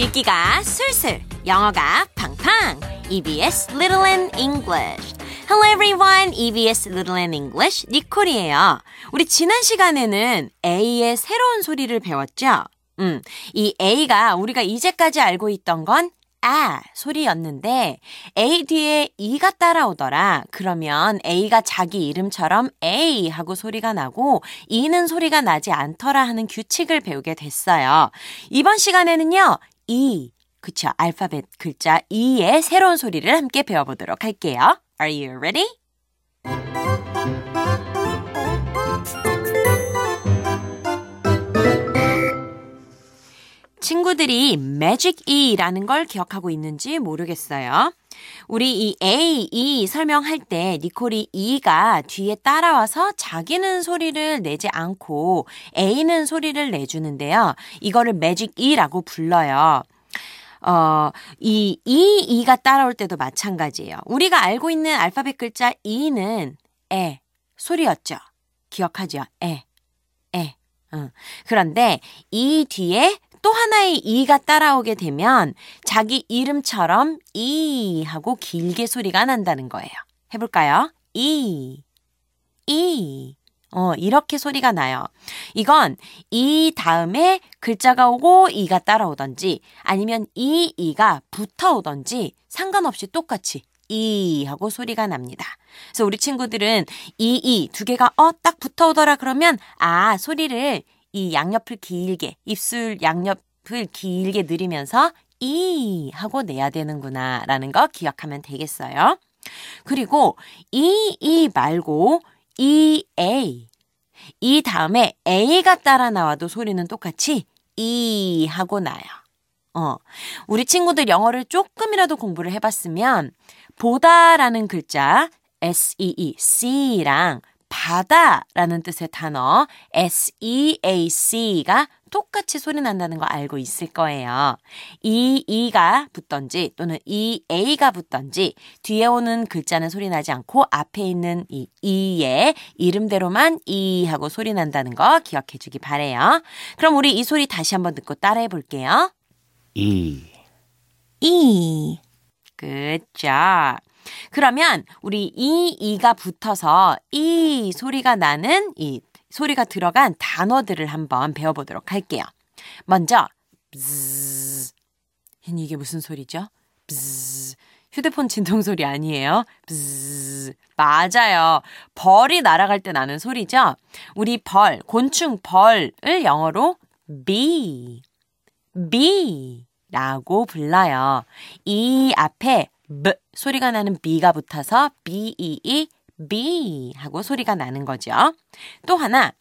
읽기가 술술, 영어가 팡팡. EBS Little and English. Hello everyone, EBS Little and English 니콜이에요. 우리 지난 시간에는 A의 새로운 소리를 배웠죠? 음, 이 A가 우리가 이제까지 알고 있던 건 아 소리였는데 A 뒤에 E가 따라오더라. 그러면 A가 자기 이름처럼 A 하고 소리가 나고 E는 소리가 나지 않더라 하는 규칙을 배우게 됐어요. 이번 시간에는요. E 그쵸 알파벳 글자 E의 새로운 소리를 함께 배워보도록 할게요. Are you ready? 친구들이 Magic E라는 걸 기억하고 있는지 모르겠어요. 우리 이 A, E 설명할 때 니콜이 E가 뒤에 따라와서 자기는 소리를 내지 않고 A는 소리를 내주는데요. 이거를 Magic E라고 불러요. 어, 이, 이, 이가 따라올 때도 마찬가지예요. 우리가 알고 있는 알파벳 글자 이는 에, 소리였죠. 기억하죠? 에, 에. 응. 그런데 이 뒤에 또 하나의 이가 따라오게 되면 자기 이름처럼 이 하고 길게 소리가 난다는 거예요. 해볼까요? 이, 이. 어, 이렇게 소리가 나요. 이건 이 다음에 글자가 오고 이가 따라오던지 아니면 이, 이가 붙어오던지 상관없이 똑같이 이 하고 소리가 납니다. 그래서 우리 친구들은 이, 이 두 개가 어, 딱 붙어오더라 그러면 아, 소리를 이 양옆을 길게, 입술 양옆을 길게 늘리면서 이 하고 내야 되는구나 라는 거 기억하면 되겠어요. 그리고 이, 이 말고 이, A. 이 다음에 A가 따라 나와도 소리는 똑같이 이 하고 나요. 어, 우리 친구들 영어를 조금이라도 공부를 해봤으면 보다라는 글자 S-E-E, C랑 바다라는 뜻의 단어 S-E-A-C가 똑같이 소리 난다는 거 알고 있을 거예요. 이, 이가 붙던지 또는 이, A가 붙던지 뒤에 오는 글자는 소리 나지 않고 앞에 있는 이, 이의 이름대로만 이 하고 소리 난다는 거 기억해 주기 바래요. 그럼 우리 이 소리 다시 한번 듣고 따라해 볼게요. E, 이. Good job. 그러면 우리 이, 이가 붙어서 이 소리가 나는 이 소리가 들어간 단어들을 한번 배워보도록 할게요. 먼저, bzz. 이게 무슨 소리죠? bzz. 휴대폰 진동 소리 아니에요? bzz. 맞아요. 벌이 날아갈 때 나는 소리죠? 우리 벌, 곤충 벌을 영어로 bee, bee 라고 불러요. 이 앞에 b 소리가 나는 b가 붙어서 b-e-e B 하고 소리가 나는 거죠. 또 하나,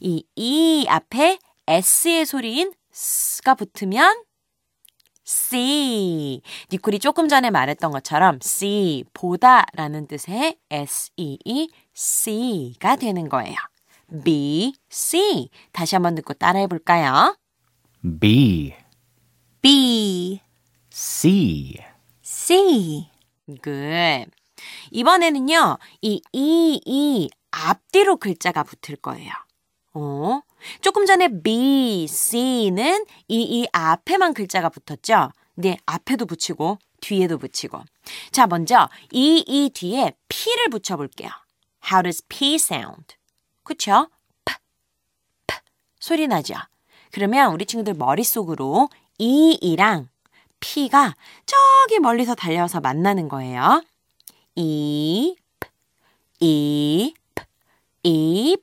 이 E 앞에 S의 소리인 S가 붙으면 C. 니콜이 조금 전에 말했던 것처럼 C, 보다 라는 뜻의 S-E-E, C가 되는 거예요. B, C. 다시 한번 듣고 따라해 볼까요? B, B, C. C. Good. 이번에는요, 이, 이, 이 앞뒤로 글자가 붙을 거예요. 어? 조금 전에 B, C는 이, 이 앞에만 글자가 붙었죠? 근데 앞에도 붙이고, 뒤에도 붙이고. 자, 먼저 이, 이 뒤에 P를 붙여볼게요. How does P sound? 그쵸? P, P 소리 나죠? 그러면 우리 친구들 머릿속으로 이, 이랑 P가 저기 멀리서 달려서 만나는 거예요. 잎, 잎, 잎,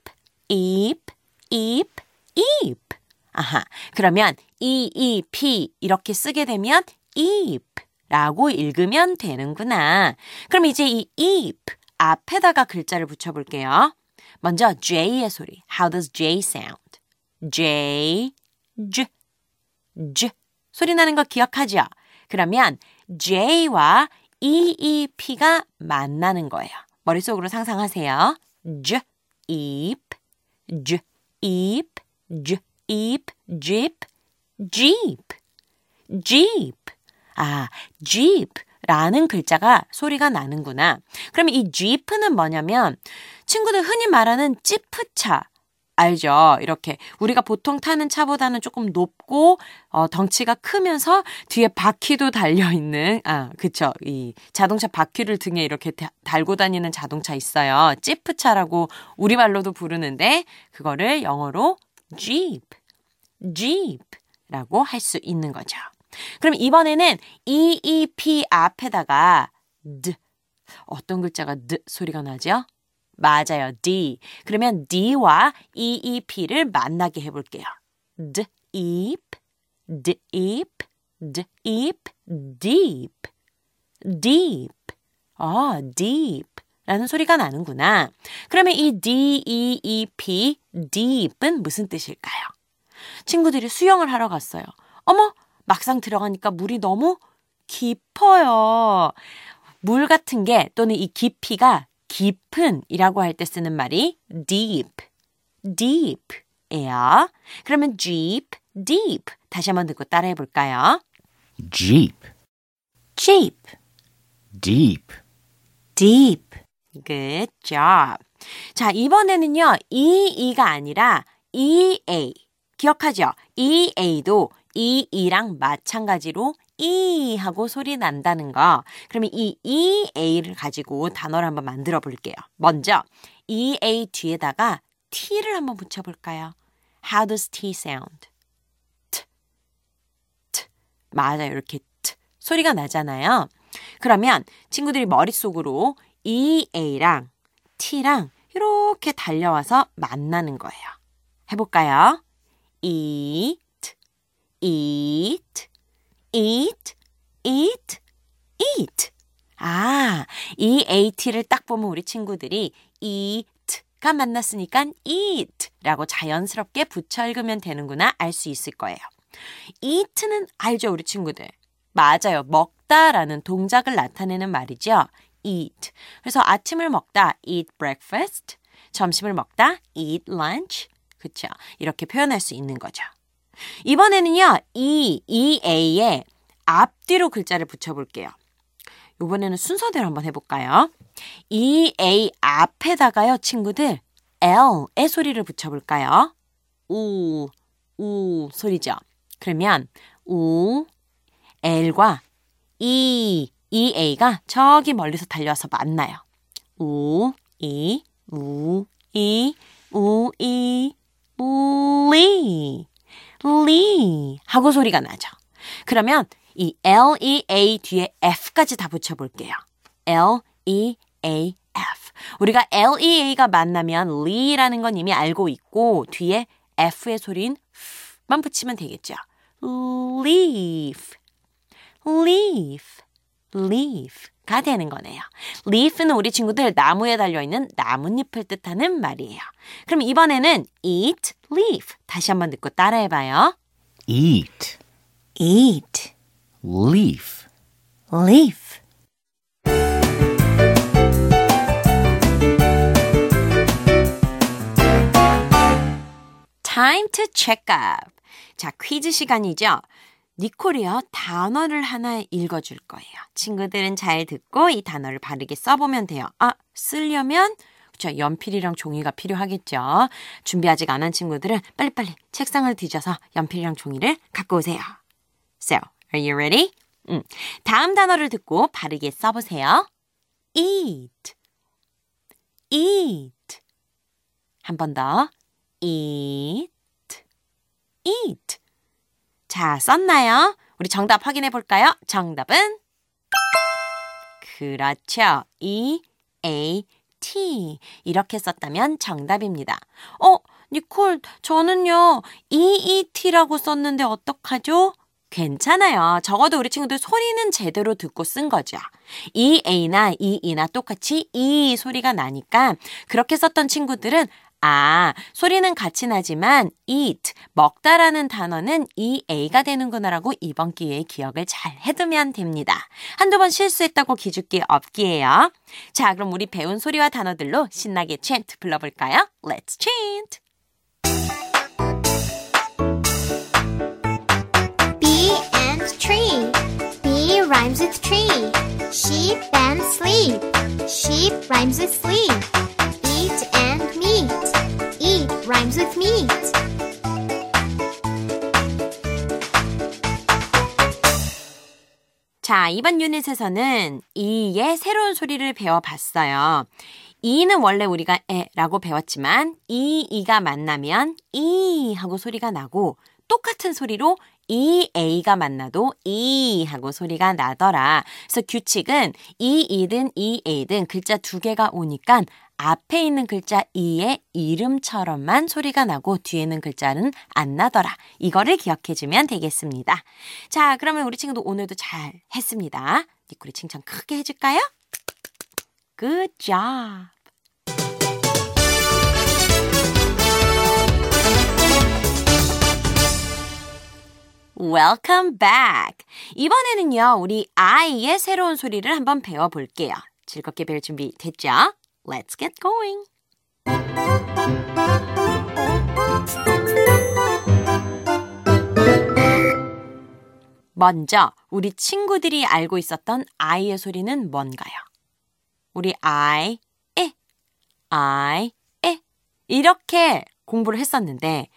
잎, 잎, 잎. 아하. 그러면 이, 이, 피 이렇게 쓰게 되면 잎라고 읽으면 되는구나. 그럼 이제 이잎 앞에다가 글자를 붙여볼게요. 먼저 J의 소리. How does J sound? J, J, J. 소리 나는 거 기억하죠? 그러면 J와 EEP가 만나는 거예요. 머릿속으로 상상하세요. j, 잎, j, 잎, j, 잎, jeep, jeep, jeep. 아, jeep. 라는 글자가 소리가 나는구나. 그럼 이 jeep는 뭐냐면 친구들 흔히 말하는 찌프차 알죠? 이렇게 우리가 보통 타는 차보다는 조금 높고 어, 덩치가 크면서 뒤에 바퀴도 달려 있는 아 그쵸 이 자동차 바퀴를 등에 이렇게 다, 달고 다니는 자동차 있어요. 지프차라고 우리말로도 부르는데 그거를 영어로 Jeep, Jeep라고 할 수 있는 거죠. 그럼 이번에는 EEP 앞에다가 D 어떤 글자가 D 소리가 나죠? 맞아요. D. 그러면 D와 EEP를 만나게 해볼게요. D, eep, deep, deep, deep, deep. 아, deep. 라는 소리가 나는구나. 그러면 이 D, E, E, P, deep은 무슨 뜻일까요? 친구들이 수영을 하러 갔어요. 어머, 막상 들어가니까 물이 너무 깊어요. 물 같은 게 또는 이 깊이가 깊은 이라고 할 때 쓰는 말이 deep, deep예요. 그러면 jeep, deep 다시 한번 듣고 따라해 볼까요? Jeep. jeep, Deep. deep. Good job. 자, 이번에는요, EE가 아니라 EA. 기억하죠? EA도 EE랑 마찬가지로 E 하고 소리 난다는 거. 그러면 이 EA를 가지고 단어를 한번 만들어 볼게요. 먼저 EA 뒤에다가 T를 한번 붙여 볼까요? How does T sound? T, T. 맞아요. 이렇게 T 소리가 나잖아요. 그러면 친구들이 머릿속으로 EA랑 T랑 이렇게 달려와서 만나는 거예요. 해볼까요? eat, eat, eat, eat, eat. 아, 이 AT를 딱 보면 우리 친구들이 eat가 만났으니까 eat라고 자연스럽게 붙여 읽으면 되는구나 알 수 있을 거예요. eat는 알죠, 우리 친구들? 맞아요. 먹다라는 동작을 나타내는 말이죠. eat. 그래서 아침을 먹다 eat breakfast, 점심을 먹다 eat lunch. 그쵸? 이렇게 표현할 수 있는 거죠. 이번에는요, 이, EA에 앞뒤로 글자를 붙여볼게요. 이번에는 순서대로 한번 해볼까요? EA 앞에다가요, 친구들, L의 소리를 붙여볼까요? 우, 우 소리죠. 그러면, 우, L과 E, EA가 저기 멀리서 달려와서 만나요. 우, 이, 우, 이, 우, 이, 리, 리 하고 소리가 나죠. 그러면 이 L, E, A 뒤에 F까지 다 붙여볼게요. L, E, A, F. 우리가 L, E, A가 만나면 리라는 건 이미 알고 있고 뒤에 F의 소리인 만 붙이면 되겠죠. leaf, leaf, leaf 가 되는 거네요. leaf는 우리 친구들 나무에 달려있는 나뭇잎을 뜻하는 말이에요. 그럼 이번에는 eat, leaf 다시 한번 듣고 따라해봐요. Eat. eat, Leaf. leaf. Time to check up. 자, 퀴즈 시간이죠. 니콜이요, 단어를 하나 읽어줄 거예요. 친구들은 잘 듣고 이 단어를 바르게 써보면 돼요. 아, 쓰려면, 그쵸, 연필이랑 종이가 필요하겠죠. 준비 아직 안 한 친구들은 빨리빨리 책상을 뒤져서 연필이랑 종이를 갖고 오세요. So, are you ready? 음, 다음 단어를 듣고 바르게 써보세요. eat, eat. 한 번 더. eat, eat. 자, 썼나요? 우리 정답 확인해 볼까요? 정답은 그렇죠. E A T 이렇게 썼다면 정답입니다. 어, 니콜, 저는요 E E T라고 썼는데 어떡하죠? 괜찮아요. 적어도 우리 친구들 소리는 제대로 듣고 쓴 거죠. EA나 EE나 똑같이 E 소리가 나니까 그렇게 썼던 친구들은 아, 소리는 같이 나지만 eat, 먹다라는 단어는 EA가 되는구나라고 이번 기회에 기억을 잘 해두면 됩니다. 한두 번 실수했다고 기죽기 없기에요. 자, 그럼 우리 배운 소리와 단어들로 신나게 chant 불러볼까요? Let's chant! Bee and tree. Bee rhymes with tree. Sheep and sleep. Sheep rhymes with sleep. Eat and meat. Eat rhymes with meat. 자, 이번 유닛에서는 이의 새로운 소리를 배워봤어요. 이는 원래 우리가 에라고 배웠지만 이, 이가 만나면 이 하고 소리가 나고 똑같은 소리로 이, 에이가 만나도 이 하고 소리가 나더라. 그래서 규칙은 이, 이든 이, 에이든 글자 두 개가 오니까 앞에 있는 글자 이의 이름처럼만 소리가 나고 뒤에는 글자는 안 나더라. 이거를 기억해 주면 되겠습니다. 자, 그러면 우리 친구도 오늘도 잘 했습니다. 니꾸리 칭찬 크게 해줄까요? Good job. Welcome back. 이번에는요, 우리 I의 새로운 소리를 한번 배워볼게요. 즐겁게 배울 준비 됐죠? Let's get going. 먼저 우리 친구들이 알고 있었던 I의 소리는 뭔가요? 우리 I, 에, I, 에 이렇게 공부를 했었는데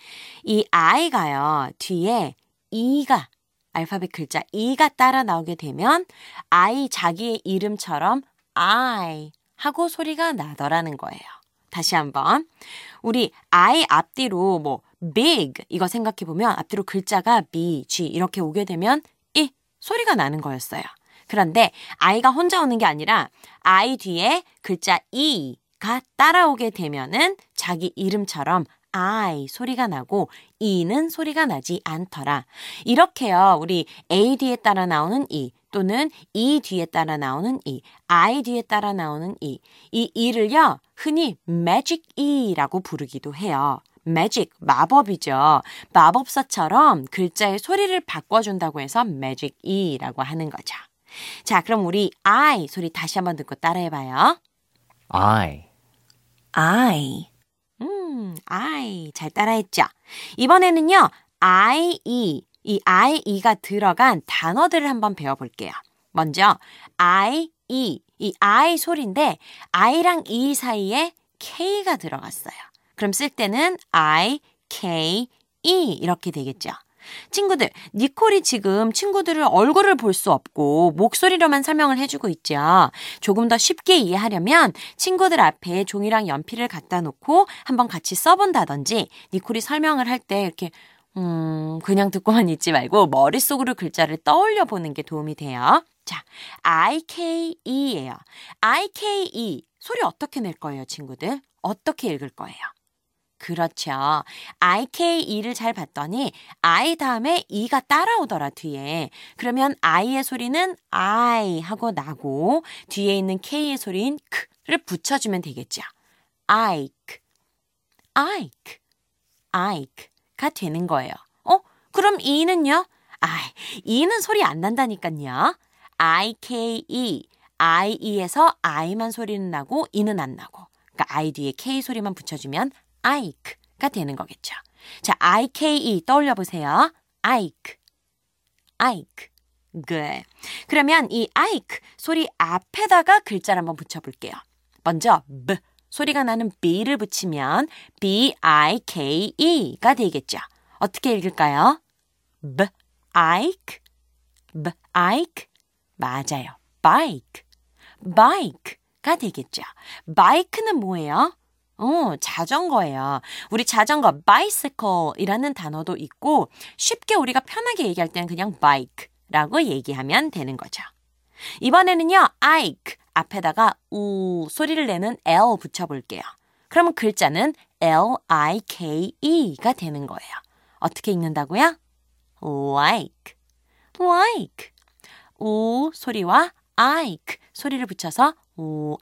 이 I가요 뒤에 E가 알파벳 글자 E가 따라 나오게 되면 I 자기의 이름처럼 I 하고 소리가 나더라는 거예요. 다시 한번 우리 I 앞뒤로 뭐 big 이거 생각해 보면 앞뒤로 글자가 b, g 이렇게 오게 되면 이 소리가 나는 거였어요. 그런데 I가 혼자 오는 게 아니라 I 뒤에 글자 E가 따라오게 되면은 자기 이름처럼 I 소리가 나고 E는 소리가 나지 않더라. 이렇게요. 우리 A 뒤에 따라 나오는 E 또는 E 뒤에 따라 나오는 E, I 뒤에 따라 나오는 E. 이 E를요. 흔히 Magic E라고 부르기도 해요. magic, 마법이죠. 마법사처럼 글자의 소리를 바꿔준다고 해서 magic E라고 하는 거죠. 자, 그럼 우리 I 소리 다시 한번 듣고 따라해봐요. I, I. 음, I. 잘 따라했죠? 이번에는요, I, E. 이 I, E가 들어간 단어들을 한번 배워볼게요. 먼저, I, E. 이 I 소리인데, I랑 E 사이에 K가 들어갔어요. 그럼 쓸 때는 I, K, E 이렇게 되겠죠. 친구들, 니콜이 지금 친구들을 얼굴을 볼 수 없고 목소리로만 설명을 해주고 있죠. 조금 더 쉽게 이해하려면 친구들 앞에 종이랑 연필을 갖다 놓고 한번 같이 써본다든지 니콜이 설명을 할 때 이렇게 음, 그냥 듣고만 있지 말고 머릿속으로 글자를 떠올려 보는 게 도움이 돼요. 자, IKE예요. IKE. 소리 어떻게 낼 거예요, 친구들? 어떻게 읽을 거예요? 그렇죠. IKE를 잘 봤더니 I 다음에 E가 따라오더라 뒤에. 그러면 I의 소리는 I 하고 나고 뒤에 있는 K의 소리인 K를 붙여주면 되겠죠. Ike, Ike, Ike가 되는 거예요. 어? 그럼 E는요? 아, E는 소리 안 난다니까요. IKE, IE에서 I만 소리는 나고 E는 안 나고. 그러니까 I 뒤에 K 소리만 붙여주면 Ike가 되는 거겠죠. 자, IKE 떠올려 보세요. Ike, Ike. Good. 그러면 이 Ike 소리 앞에다가 글자를 한번 붙여볼게요. 먼저 B 소리가 나는 B를 붙이면 B-I-K-E가 되겠죠. 어떻게 읽을까요? B, Ike, B, Ike. 맞아요. Bike, Bike가 되겠죠. Bike는 뭐예요? 어, 자전거예요. 우리 자전거 bicycle이라는 단어도 있고 쉽게 우리가 편하게 얘기할 때는 그냥 bike라고 얘기하면 되는 거죠. 이번에는요, ike 앞에다가 우 소리를 내는 l 붙여볼게요. 그러면 글자는 l-i-k-e가 되는 거예요. 어떻게 읽는다고요? like, like. 우 소리와 ike 소리를 붙여서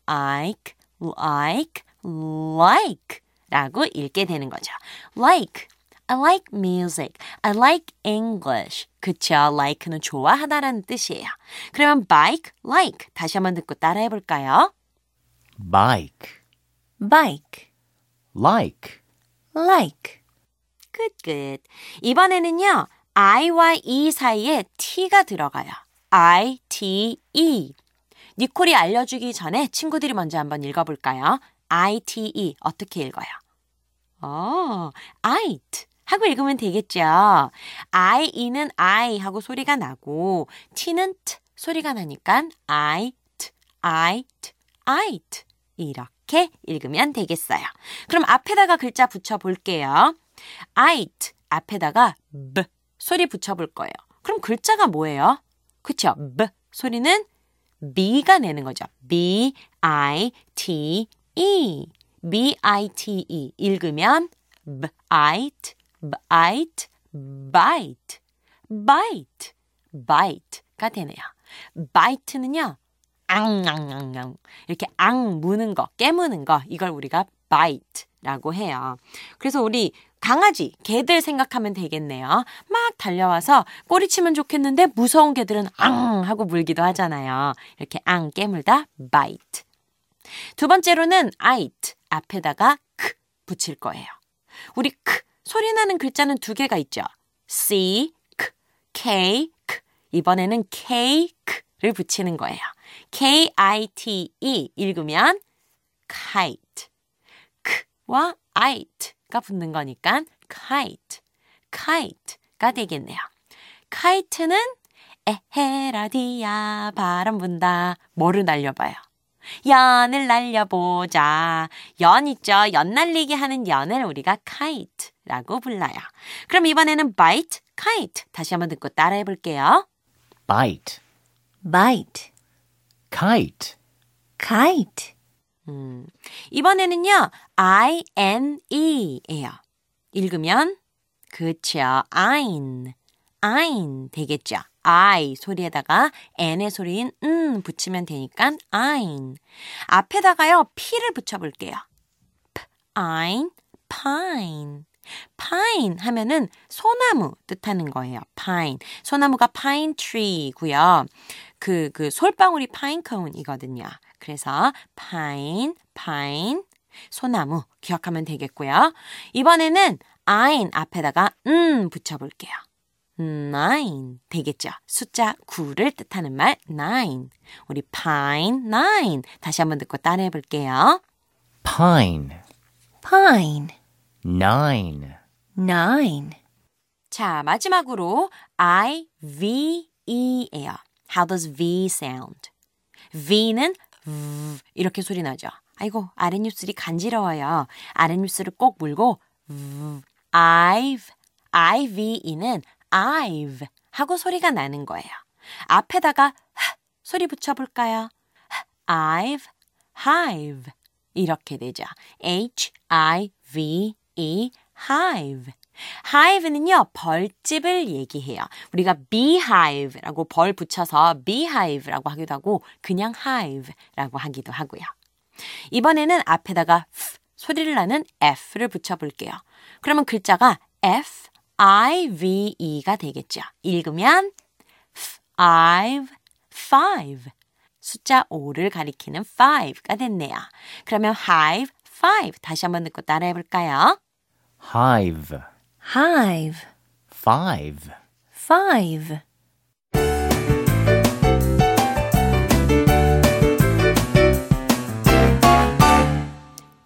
like, like. Like 라고 읽게 되는 거죠. like. I like music. I like English. 그쵸? like는 좋아하다라는 뜻이에요. 그러면 bike, like. 다시 한번 듣고 따라해 볼까요? bike, bike, like, like. good, good. 이번에는요, I와 E 사이에 T가 들어가요. I, T, E. 니콜이 알려주기 전에 친구들이 먼저 한번 읽어볼까요? I-T-E 어떻게 읽어요? 어, I't 하고 읽으면 되겠죠. I는 I 하고 소리가 나고 T는 T 소리가 나니까 I't, I't, I't 이렇게 읽으면 되겠어요. 그럼 앞에다가 글자 붙여 볼게요. I't 앞에다가 B 소리 붙여 볼 거예요. 그럼 글자가 뭐예요? 그쵸? B 소리는 B가 내는 거죠. B, I, T, E. B, I, T, E. 읽으면 bite, bite, bite, bite, bite가 되네요. bite는요, 앙앙앙앙 이렇게 앙 무는 거, 깨무는 거 이걸 우리가 bite라고 해요. 그래서 우리 강아지, 개들 생각하면 되겠네요. 막 달려와서 꼬리치면 좋겠는데 무서운 개들은 앙 하고 물기도 하잖아요. 이렇게 앙 깨물다 bite. 두 번째로는 it 앞에다가 크 붙일 거예요. 우리 크 소리 나는 글자는 두 개가 있죠. C, 크, K, 크. 이번에는 K, 붙이는 거예요. K-I-T-E 읽으면 kite. 크와 it가 붙는 거니까 kite, kite가 되겠네요. kite는 에헤라디야 바람 분다. 뭐를 날려봐요? 연을 날려보자. 연 있죠? 연 날리게 하는 연을 우리가 kite라고 불러요. 그럼 이번에는 bite, kite. 다시 한번 듣고 따라해 볼게요. bite, bite, kite, kite. 음, 이번에는요, I-N-E예요. 읽으면, 그쵸, ein, ein 되겠죠. I 소리에다가 N의 소리인 음 붙이면 되니까 ein. 앞에다가요, P를 붙여볼게요. P, ein, pine. pine 하면은 소나무 뜻하는 거예요. pine. 소나무가 pine tree고요. 그, 그 솔방울이 pine cone이거든요. 그래서 pine, pine, 소나무 기억하면 되겠고요. 이번에는 ein 앞에다가 음 붙여볼게요. Nine 되겠죠. 숫자 9를 뜻하는 말 nine. 우리 pine, nine. 다시 한번 듣고 따라해 볼게요. pine, pine, nine, nine. 자, 마지막으로 I, V, E예요. How does V sound? V는 V 이렇게 소리 나죠. 아이고, 아랫입술이 간지러워요. 아랫입술을 꼭 물고 V, I've, IVE는 I've 하고 소리가 나는 거예요. 앞에다가 하, 소리 붙여볼까요? I've, hive 이렇게 되죠. H-I-V-E, hive. hive는요, 벌집을 얘기해요. 우리가 beehive라고 벌 붙여서 beehive라고 하기도 하고, 그냥 hive라고 하기도 하고요. 이번에는 앞에다가 F, 소리를 나는 F를 붙여볼게요. 그러면 글자가 F, I, V, E가 되겠죠. 읽으면 five, five. 숫자 5를 가리키는 five가 됐네요. 그러면 hive, five. 다시 한번 듣고 따라해 볼까요? hive, hive, five, five.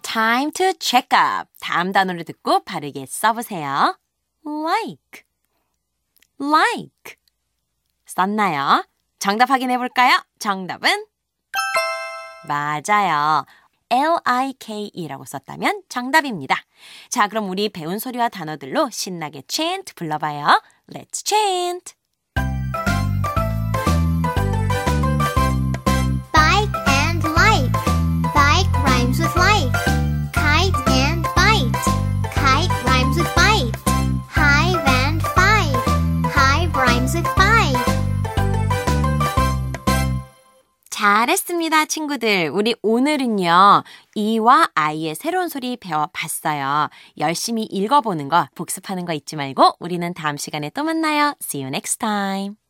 Time to check up. 다음 단어를 듣고 바르게 써보세요. Like, like. 썼나요? 정답 확인해 볼까요? 정답은 맞아요. L-I-K-E라고 썼다면 정답입니다. 자, 그럼 우리 배운 소리와 단어들로 신나게 chant 불러봐요. Let's chant. Bike and like. Bike rhymes with like. 잘했습니다, 친구들. 우리 오늘은요, 이와 아이의 새로운 소리 배워봤어요. 열심히 읽어보는 거, 복습하는 거 잊지 말고, 우리는 다음 시간에 또 만나요. See you next time.